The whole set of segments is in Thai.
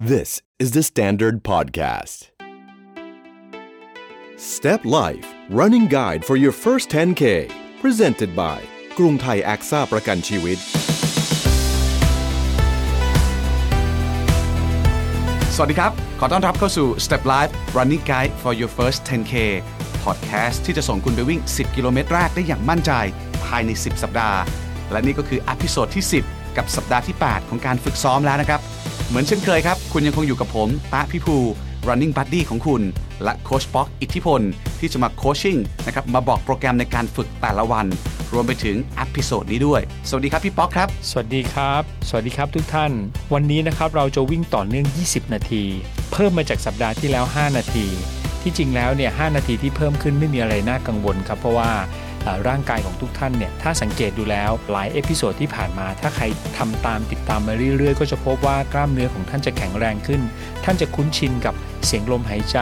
This is the Standard Podcast. Step Life Running Guide for your first 10K Presented by กรุงไทยแอคซ่าประกันชีวิต สวัสดีครับ ขอต้อนรับเข้าสู่ Step Life Running Guide for your first 10K Podcast ที่จะส่งคุณไปวิ่ง 10 กิโลเมตรแรกได้อย่างมั่นใจภายใน 10 สัปดาห์ และนี่ก็คือ episode ที่ 10 กับสัปดาห์ที่ 8 ของการฝึกซ้อมแล้วนะครับ เหมือนเช่นเคยครับ คุณยังคงอยู่กับผมตะพี่ภู Running Buddy ของคุณ และโค้ชป๊อกอิทธิพล ที่จะมา coaching นะครับมาบอกโปรแกรมในการฝึกแต่ละวัน รวมไปถึง episode นี้ด้วย สวัสดีครับพี่ป๊อกครับ สวัสดีครับ สวัสดีครับทุกท่าน วันนี้นะครับเราจะวิ่งต่อเนื่อง 20 นาที เพิ่มมาจากสัปดาห์ที่แล้ว 5 นาที ที่จริงแล้วเนี่ย 5 นาทีที่เพิ่มขึ้นไม่มีอะไรน่ากังวลครับเพราะว่า ร่างกายของทุกท่านเนี่ยถ้าสังเกตดูแล้วหลาย episode ที่ผ่านมา ถ้าใครทำตามติดตามมาเรื่อยๆ ก็จะพบว่ากล้ามเนื้อของท่านจะแข็งแรงขึ้น ท่านจะคุ้นชินกับเสียงลมหายใจ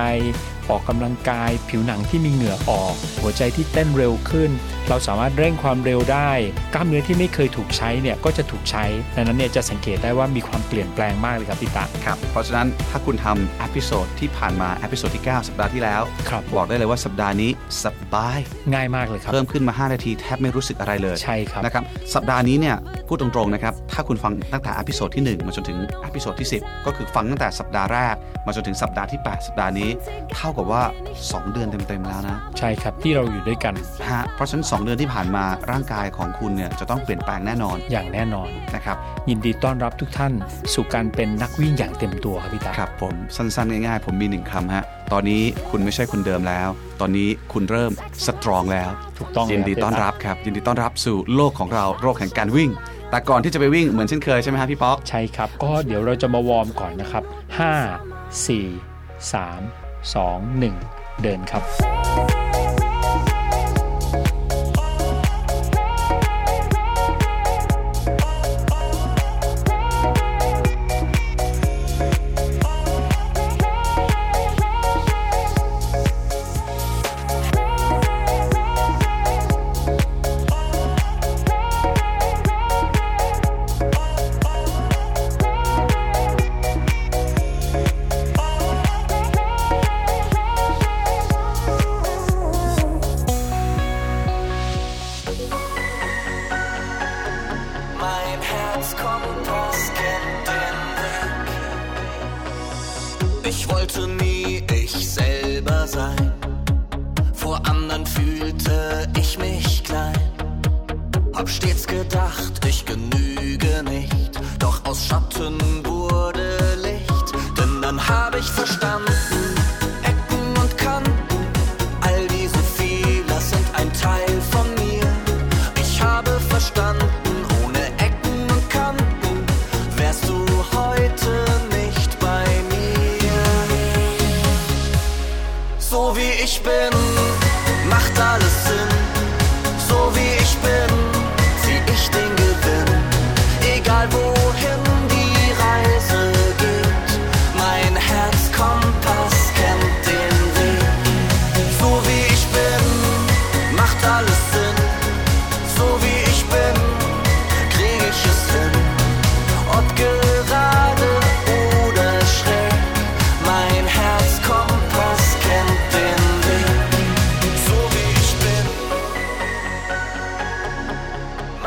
ออกกำลังกาย ผิวหนังที่มีเหงื่อออก หัวใจที่เต้นเร็วขึ้น เราสามารถเร่งความเร็วได้ กล้ามเนื้อที่ไม่เคยถูกใช้เนี่ยก็จะถูกใช้ดังนั้นเนี่ยจะสังเกตได้ว่ามีความเปลี่ยนแปลงมากเลยครับพี่ตะครับเพราะฉะนั้นถ้าคุณทำ episode ที่ผ่านมา episode ที่ 9 สัปดาห์ที่แล้วครับบอกได้เลยว่าสัปดาห์นี้สบายง่ายมากเลยครับเพิ่มขึ้นมา 5 นาทีแทบไม่รู้สึกอะไรเลยใช่ครับนะครับสัปดาห์นี้เนี่ยพูดตรงๆนะครับถ้าคุณฟังตั้งแต่ episode ที่ 1 มาจนถึง episode ที่ 10 ก็คือฟังตั้งแต่สัปดาห์แรก มาจนถึงสัปดาห์ที่ 8 สัปดาห์นี้เท่ากับว่า 2 เดือนเต็มๆแล้วนะใช่ครับที่เราอยู่ด้วยกันฮะเพราะฉะนั้น 2 เดือนที่ผ่านมาร่างกายของคุณเนี่ยจะต้องเปลี่ยนแปลงแน่นอนอย่างแน่นอนนะครับยินดีต้อนรับทุกท่าน สู่การเป็นนักวิ่งอย่างเต็มตัวครับพี่ตาครับผมสั้นๆง่ายๆ ผมมีหนึ่งคำฮะตอนนี้คุณไม่ใช่คนเดิมแล้ว ตอนนี้คุณเริ่มสตรองแล้วถูกต้องยินดีเลยครับต้อนรับครับยินดีต้อนรับสู่โลกของเราโลกแห่งการวิ่งแต่ก่อนที่จะไปวิ่งเหมือนเช่นเคยใช่ไหมฮะพี่ป๊อกใช่ครับ ก็เดี๋ยวเราจะมาวอร์มก่อนนะครับ 5 4 3 2 1 เดินครับ gedacht, ich genüge nicht. Doch aus Schatten wurde Licht. Denn dann hab ich verstanden,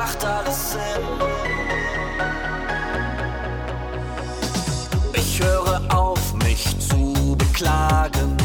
macht alles Sinn. Ich höre auf, mich zu beklagen.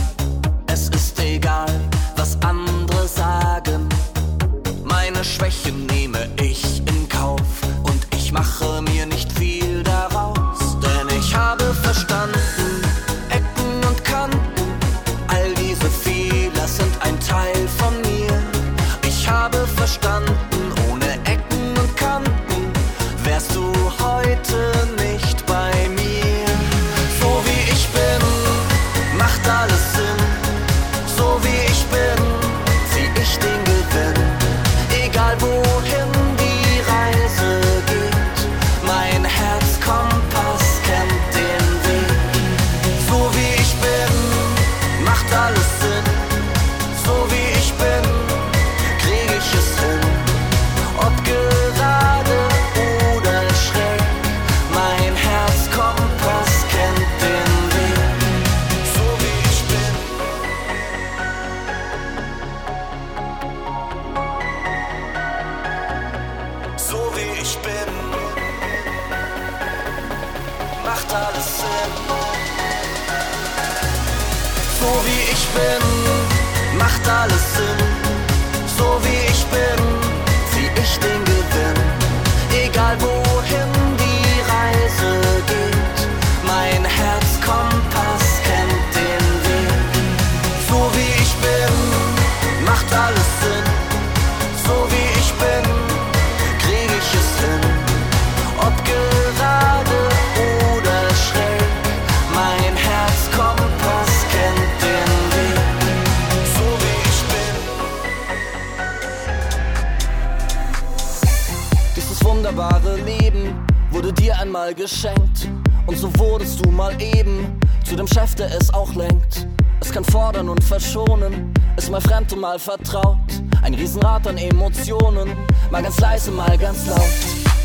Wunderbare Leben wurde dir einmal geschenkt. Und so wurdest du mal eben zu dem Chef, der es auch lenkt. Es kann fordern und verschonen, ist mal fremd und mal vertraut. Ein Riesenrad an Emotionen, mal ganz leise, mal ganz laut.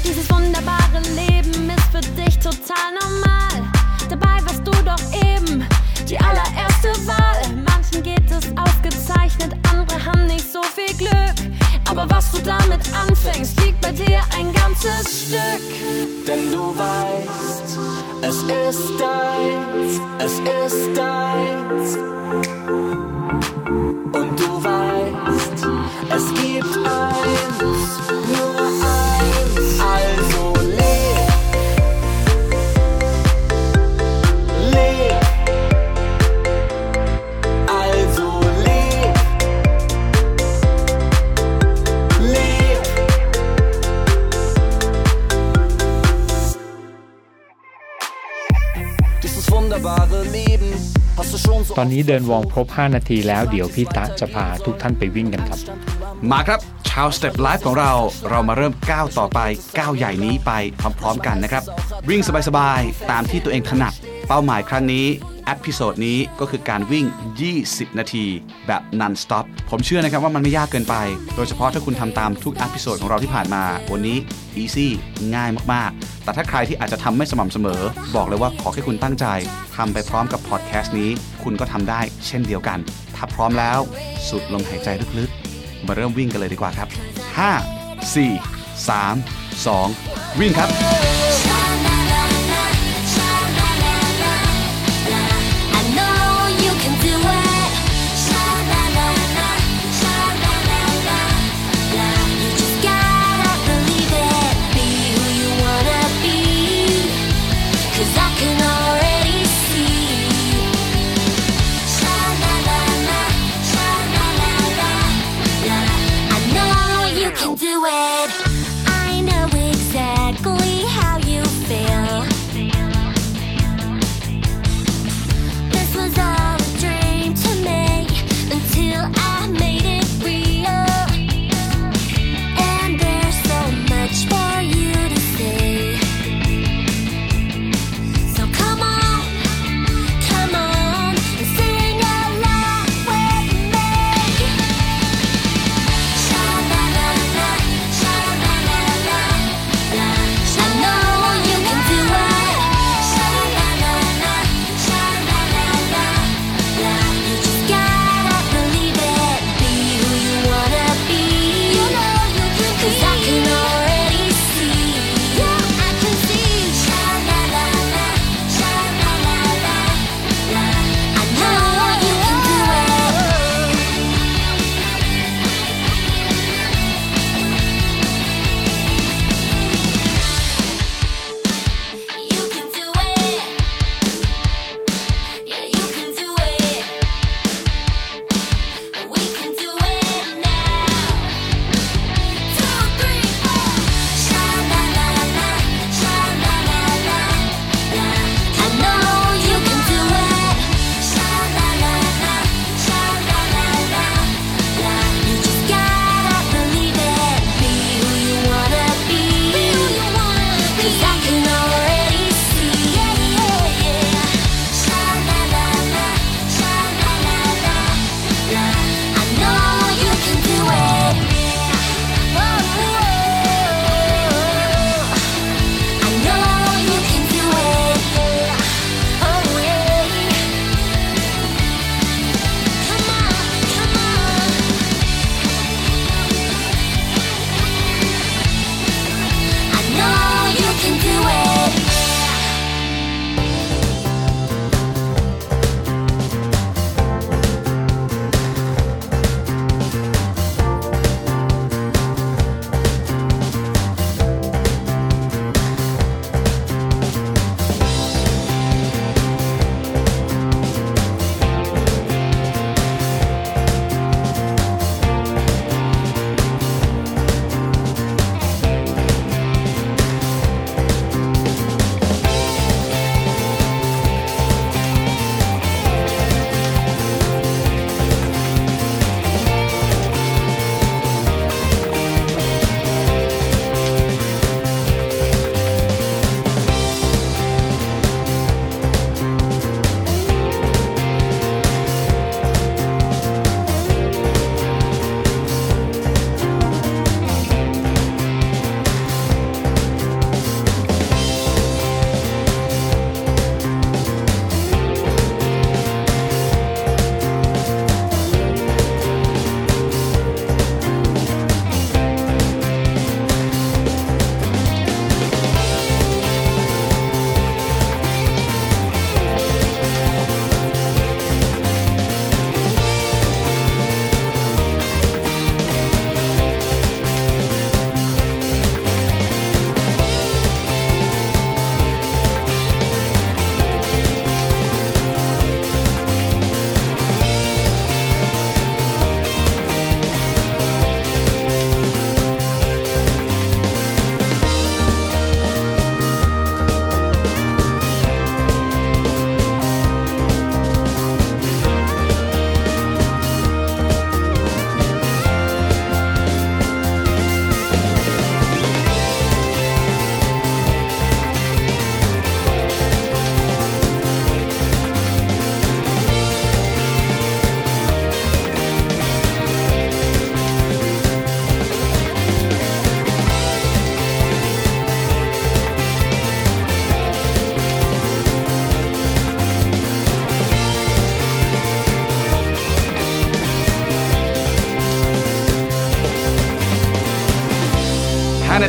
Dieses wunderbare Leben ist für dich total normal. Dabei warst du doch eben die allererste Wahl. Manchen geht es ausgezeichnet, andere haben nicht so viel Glück. Aber was du damit anfängst, liegt bei dir ein ganzes Stück. Denn du weißt, es ist deins, es ist deins. Und du weißt, es gibt eins, อนนี้เดินวองครบ 5 นาทีแล้วเดี๋ยวพี่ตะจะพาทุกท่านไปวิ่งกันครับ มาครับชาวสเต็ปไลฟ์ของเราเรามาเริ่มก้าวต่อไปก้าวใหญ่นี้ไปพร้อมๆกันนะครับ วิ่งสบายๆ ตามที่ตัวเองถนัด เป้าหมายครั้งนี้ episode นี้ก็คือการวิ่ง 20 นาที แบบ non stop ผมเชื่อนะครับว่ามันไม่ยากเกินไป โดยเฉพาะถ้าคุณทำตามทุก episode ของเราที่ผ่านมา วันนี้ easy ง่ายมากๆ แต่ถ้าใครที่อาจจะทำไม่สม่ำเสมอ บอกเลยว่าขอแค่คุณตั้งใจทำไปพร้อมกับพอดแคสต์นี้ คุณก็ทำได้เช่นเดียวกัน ถ้าพร้อมแล้วสูดลมหายใจลึกๆ มาเริ่มวิ่งกันเลยดีกว่าครับ 5 4 3 2 วิ่งครับ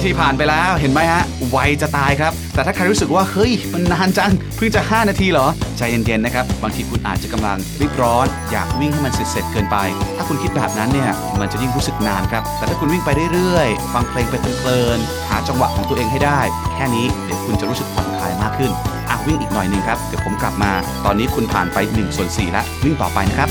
นาทีผ่านไปแล้วเห็นไหมฮะ ไวจะตายครับ แต่ถ้าใครรู้สึกว่า เฮ้ย มันนานจัง เพิ่งจะ 5 นาทีเหรอ ใจเย็น ๆ นะครับ บางทีคุณอาจจะกำลังรีบร้อน อยากวิ่งให้มันเสร็จ ๆ เกินไป ถ้าคุณคิดแบบนั้นเนี่ย มันจะยิ่งรู้สึกนานครับ แต่ถ้าคุณวิ่งไปเรื่อยๆ ฟังเพลงไปเพลินๆหาจังหวะของตัวเองให้ได้ แค่นี้เดี๋ยวคุณจะรู้สึกผ่อนคลายมากขึ้นอะวิ่งอีกหน่อยหนึ่งครับเดี๋ยวผมกลับมา ตอนนี้คุณผ่านไป1ส่วน4แล้ววิ่งต่อไปนะครับ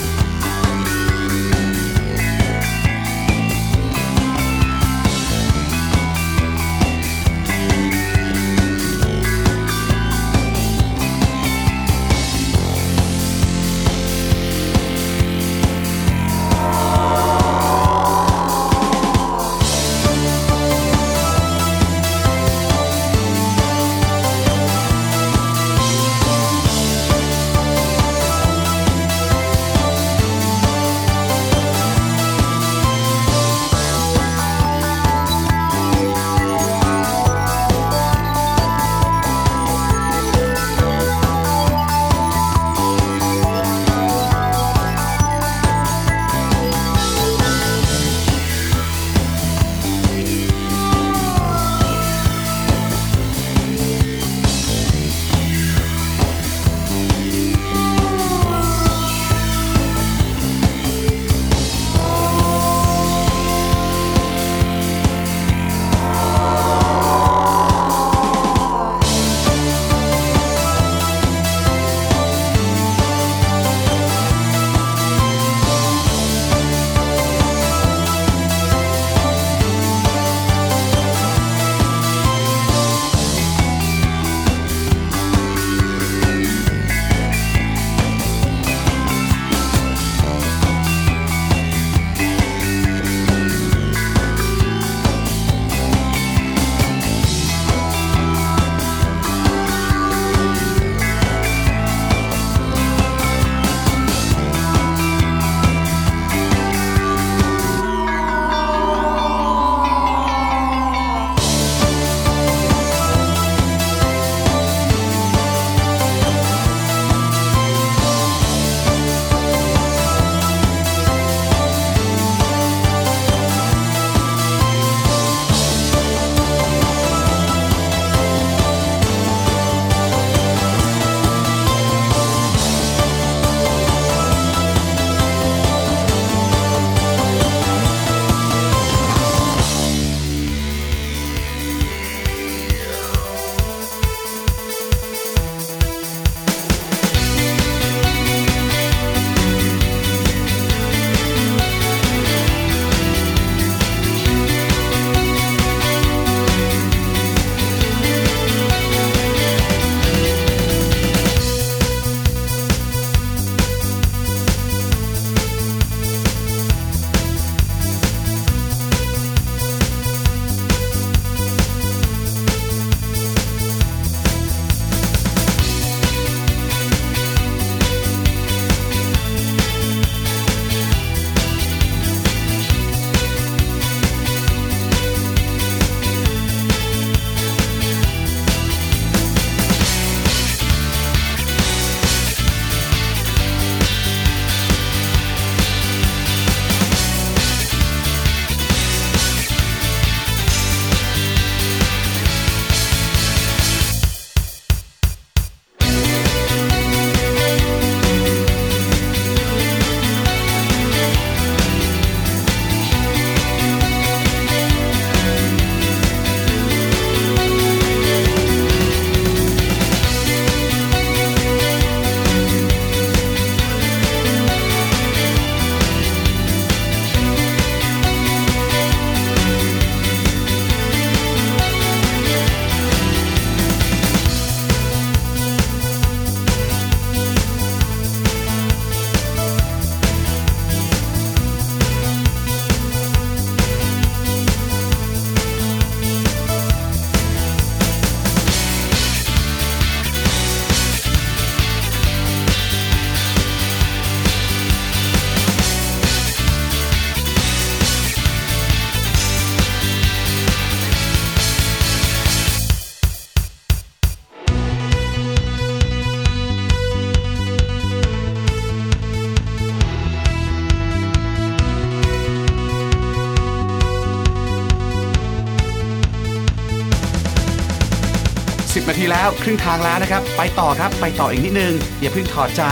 ที่แล้วครึ่งทางแล้วนะครับ ไปต่อครับไปต่ออีกนิดนึง อย่าเพิ่งถอดใจ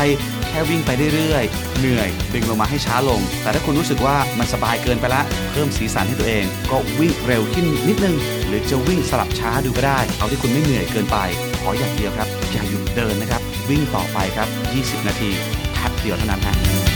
แค่วิ่งไปเรื่อยๆ เหนื่อยดึงลงมาให้ช้าลง แต่ถ้าคุณรู้สึกว่ามันสบายเกินไปละ เพิ่มสีสันให้ตัวเอง ก็วิ่งเร็วขึ้นนิดนึง หรือจะวิ่งสลับช้าดูก็ได้ เอาที่คุณไม่เหนื่อยเกินไป ขออย่างเดียวครับ อย่าหยุดเดินนะครับ วิ่งต่อไปครับ 20 นาทีแป๊บเดียวเท่านั้นฮะ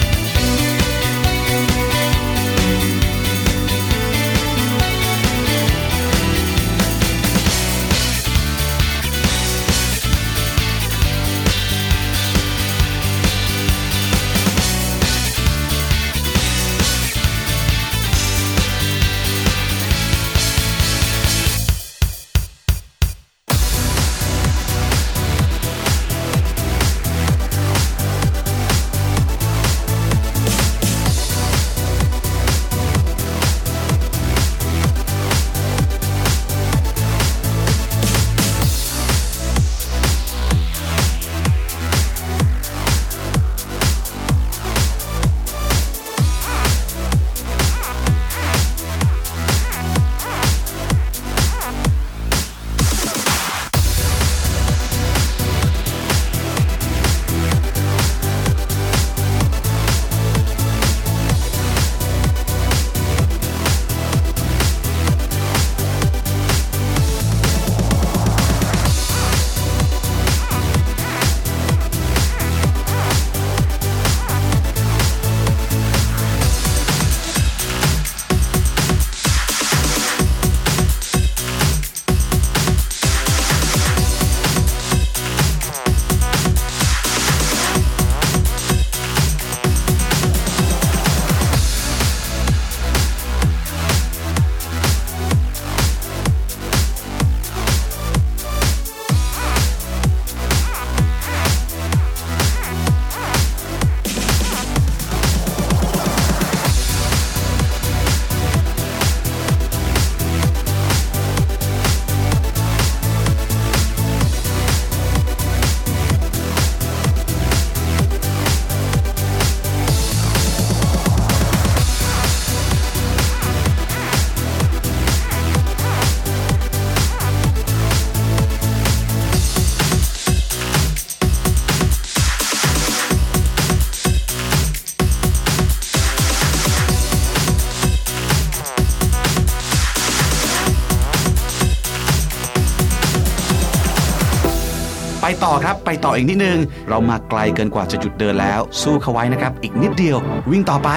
อครับ ไปต่ออีกนิดนึง เรามาไกลเกินกว่าจะหยุดเดินแล้ว สู้เขาไว้นะครับ อีกนิดเดียว วิ่งต่อไป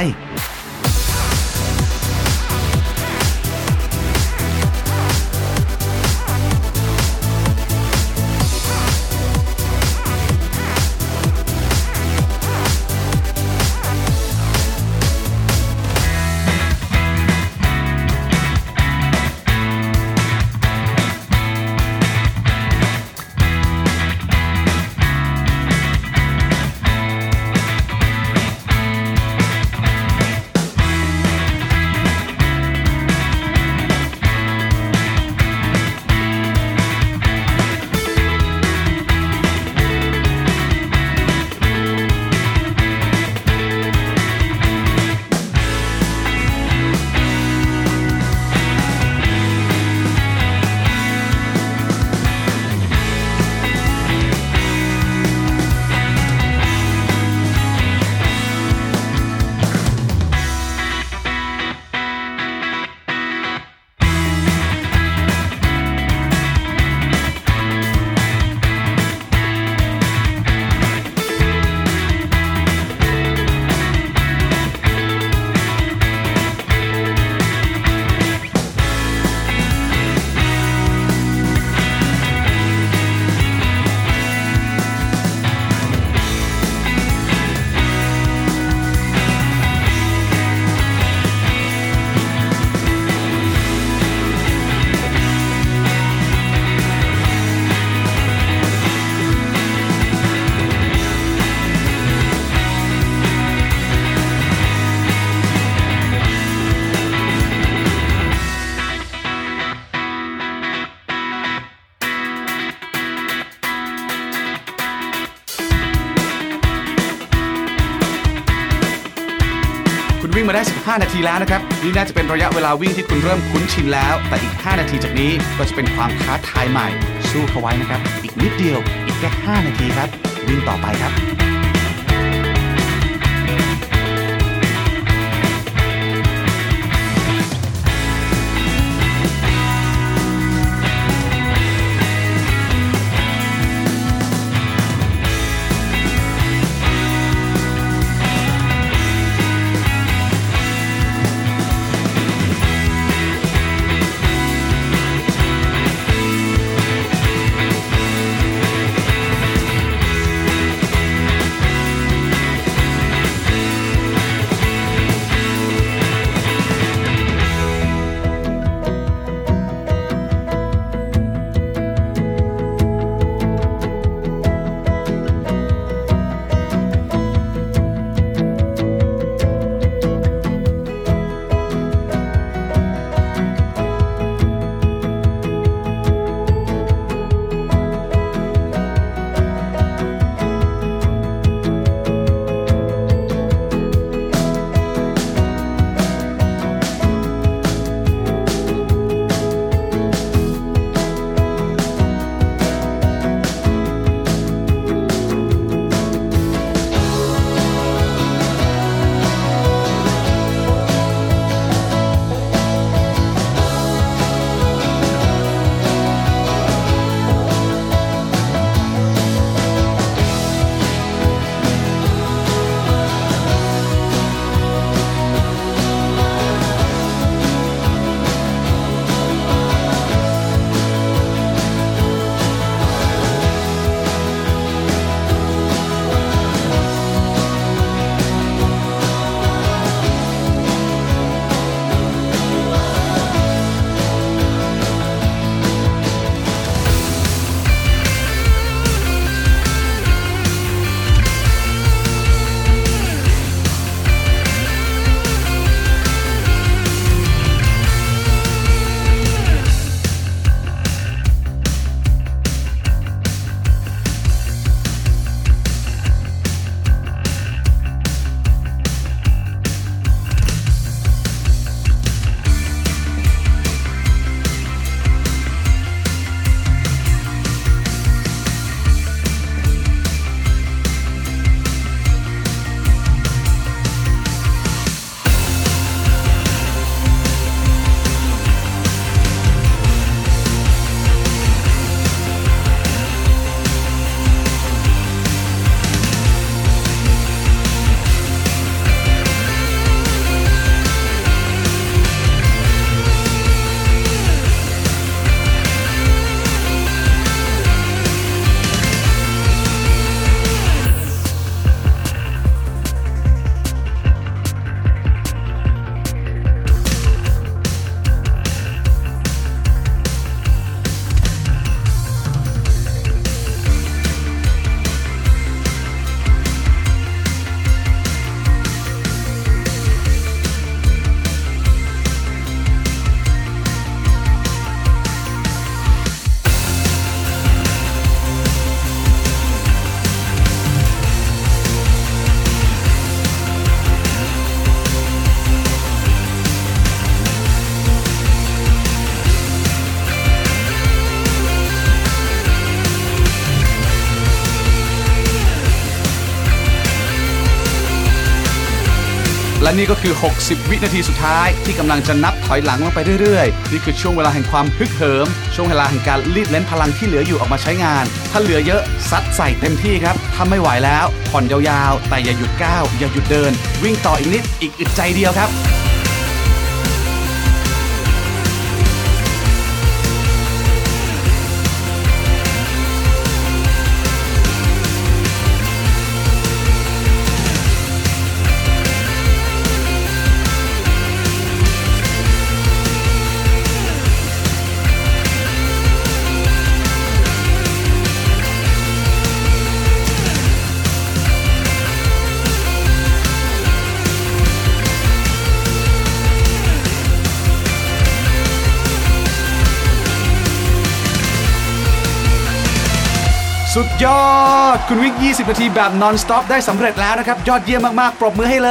วิ่งมาได้ 15 นาทีแล้วนะครับ นี่น่าจะเป็นระยะเวลาวิ่งที่คุณเริ่มคุ้นชินแล้ว แต่อีก 5 นาทีจากนี้ก็จะเป็นความท้าทายใหม่ สู้เขาไว้นะครับ อีกนิดเดียว อีกแค่ 5 นาทีครับ วิ่งต่อไปครับ นี่ก็คือ 60 วินาทีสุดท้าย ที่กำลังจะนับถอยหลังลงไปเรื่อยๆ นี่คือช่วงเวลาแห่งความฮึกเหิม ช่วงเวลาแห่งการรีดเล่นพลังที่เหลืออยู่ออกมาใช้งาน ถ้าเหลือเยอะซัดใส่เต็มที่ครับถ้าไม่ไหวแล้วผ่อนยาวๆ แต่อย่าหยุดก้าวอย่าหยุดเดิน วิ่งต่ออีกนิดอีกอึดใจเดียวครับ ยอด คุณวิ่ง20 นาทีแบบ non stop ได้สำเร็จแล้วนะครับ ยอดเยี่ยมมาก ๆ ปรบมือให้เล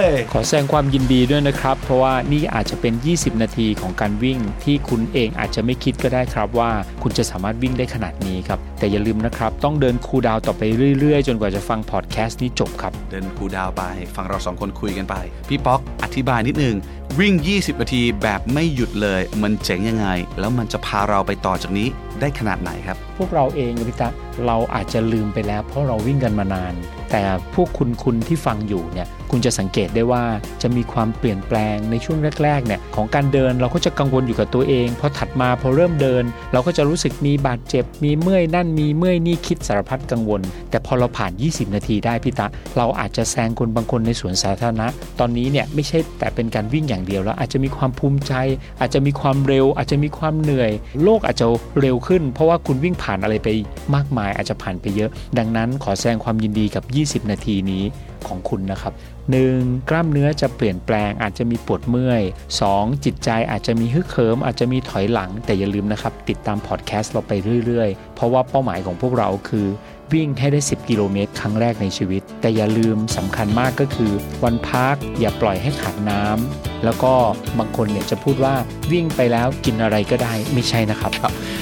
ย ขอแสดงความยินดีด้วยนะครับ เพราะว่านี่อาจจะเป็น 20 นาทีของการวิ่ง ที่คุณเองอาจจะไม่คิดก็ได้ครับว่า คุณจะสามารถวิ่งได้ขนาดนี้ครับ แต่อย่าลืมนะครับ ต้องเดินคูลดาวน์ต่อไปเรื่อย ๆ จนกว่าจะฟังพอดแคสต์นี้จบครับ เดินคูลดาวน์ไป ฟังเราสองคนคุยกันไป พี่ป๊อกอธิบายนิดนึง วิ่ง 20 นาทีแบบไม่หยุดเลย มันเจ๋งยังไง แล้วมันจะพาเราไปต่อจากนี้ ได้ขนาดไหนครับ พวกเราเองพิตะเราอาจจะลืมไปแล้ว เพราะเราวิ่งกันมานาน แต่พวกคุณคุณที่ฟังอยู่เนี่ย คุณจะสังเกตได้ว่าจะมีความเปลี่ยนแปลงในช่วงแรกๆเนี่ยของการเดินเราก็จะกังวลอยู่กับตัวเองพอถัดมาพอเริ่มเดิน เราก็จะรู้สึกมีบาดเจ็บ มีเมื่อยนั่นมีเมื่อยนี่คิดสารพัดกังวล แต่พอเราผ่าน 20 นาทีได้พิตะ เราอาจจะแซงคนบางคนในสวนสาธารณะ ตอนนี้เนี่ยไม่ใช่แต่เป็นการวิ่งอย่างเดียวแล้วอาจจะมีความภูมิใจ อาจจะมีความเร็ว อาจจะมีความเหนื่อย โลกอาจจะเร็วขึ้น เพราะว่าคุณวิ่งผ่านอะไรไปมากมายอาจจะผ่านไปเยอะ ดังนั้นขอแสดงความยินดีกับ 20 นาทีนี้ของคุณนะครับ 1. กล้ามเนื้อจะเปลี่ยนแปลงอาจจะมีปวดเมื่อย 2. จิตใจอาจจะมีฮึกเหิมอาจจะมีถอยหลัง แต่อย่าลืมนะครับ ติดตามพอดแคสต์เราไปเรื่อยๆ เพราะว่าเป้าหมายของพวกเราคือ วิ่งให้ได้ 10 กิโลเมตร ครั้งแรกในชีวิต แต่อย่าลืมสำคัญมากก็คือ วันพักอย่าปล่อยให้ขาดน้ำแล้วก็บางคนเนี่ยจะพูดว่าวิ่งไปแล้วกินอะไรก็ได้ไม่ใช่นะครับ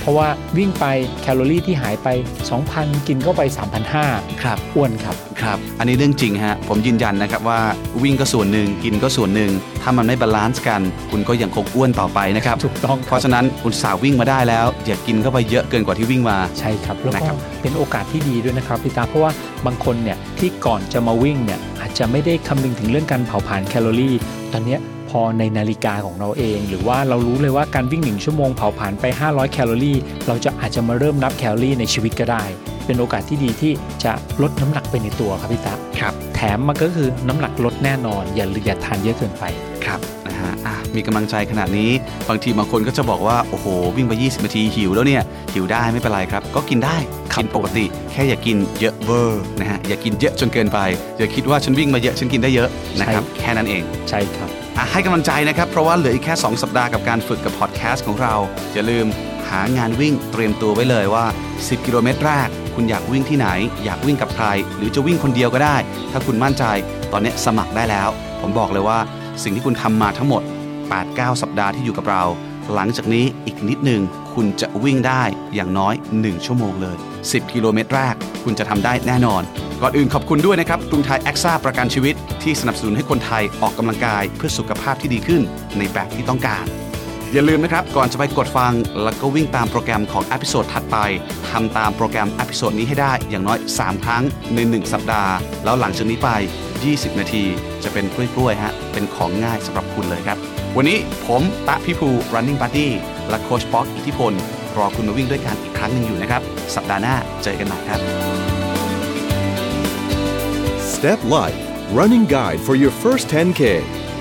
เพราะว่าวิ่งไปแคลอรี่ที่หายไป 2,000 กินเข้าไป 3,500ครับอ้วนครับครับ อันนี้เรื่องจริงฮะผมยืนยันนะครับว่าวิ่งก็ส่วนหนึ่งกินก็ส่วนหนึ่งถ้ามันไม่ balance กัน คุณก็ยังคงอ้วนต่อไปนะครับถูกต้องเพราะฉะนั้นคุณอุตส่าห์วิ่งมาได้แล้ว อย่ากินเข้าไปเยอะเกินกว่าที่วิ่งมาใช่ครับแล้วนะก็ครับ เป็นโอกาสที่ดีด้วยนะครับพี่ตาเพราะว่าบางคนเนี่ยที่ก่อนจะมาวิ่งเนี่ยอาจจะไม่ได้คำนึงถึงเรื่องการเผาผลาญแคลอรี่ ตอนเนี้ยพอในนาฬิกาของเราเอง หรือว่าเรารู้เลยว่าการวิ่งหนึ่งชั่วโมงเผาผลาญไป 500 แคลอรี่ เราจะอาจจะมาเริ่มนับแคลอรี่ในชีวิตก็ได้ เป็นโอกาสที่ดีที่จะลดน้ำหนักไปในตัวครับพี่ตาครับ แถมมันก็คือน้ำหนักลดแน่นอนอย่าอย่าทานเยอะเกินไปครับนะฮะอะ มีกำลังใจขนาดนี้ บางทีบางคนก็จะบอกว่า โอ้โห วิ่งไป 20 นาทีหิวแล้วเนี่ย หิวได้ไม่เป็นไรครับ ก็กินได้ครับกินปกติ แค่อย่ากินเยอะเวอร์นะฮะ อย่ากินเยอะจนเกินไป อย่าคิดว่าฉันวิ่งมาเยอะฉันกินได้เยอะนะครับ แค่นั้นเอง ใช่ครับอะให้กำลังใจนะครับ เพราะว่าเหลืออีกแค่ 2 สัปดาห์กับการฝึกกับพอดแคสต์ของเรา อย่าลืมหางานวิ่งเตรียมตัวไว้เลยว่า 10 กิโลเมตรแรก คุณอยากวิ่งที่ไหน อยากวิ่งกับใคร หรือจะวิ่งคนเดียวก็ได้ ถ้าคุณมั่นใจ ตอนนี้สมัครได้แล้ว ผมบอกเลยว่า สิ่งที่คุณทำมาทั้งหมด 8-9 สัปดาห์ที่อยู่กับเรา หลังจากนี้อีกนิดหนึ่งคุณจะวิ่งได้อย่างน้อย 1 ชั่วโมงเลย 10 กิโลเมตรแรก คุณจะทำได้แน่นอน ก่อนอื่นขอบคุณด้วยนะครับกรุงไทยแอคซ่าประกันชีวิต ที่สนับสนุนให้คนไทยออกกำลังกายเพื่อสุขภาพที่ดีขึ้นในแบบที่ต้องการอย่าลืมนะครับ ก่อนจะไปกดฟัง แล้วก็วิ่งตามโปรแกรมของ episode ถัดไปทำตามโปรแกรม episode นี้ให้ได้อย่างน้อย 3 ครั้งใน 1 สัปดาห์ แล้วหลังจากนี้ไป 20 นาที จะเป็นกล้วยๆฮะเป็นของง่ายสำหรับคุณเลยครับ วันนี้ผมตะพี่ภู running buddy และโคชป๊อกอิทธิพล รอคุณมาวิ่งด้วยกันอีกครั้งหนึ่งอยู่นะครับ สัปดาห์หน้าเจอกันใหม่ครับ Step Life Running Guide for your first 10K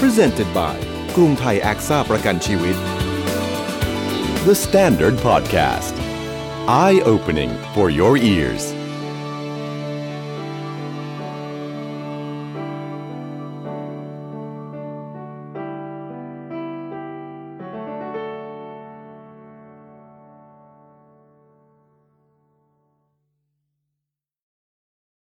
Presented by กรุงไทยแอคซ่าประกันชีวิต The Standard Podcast Eye Opening for your ears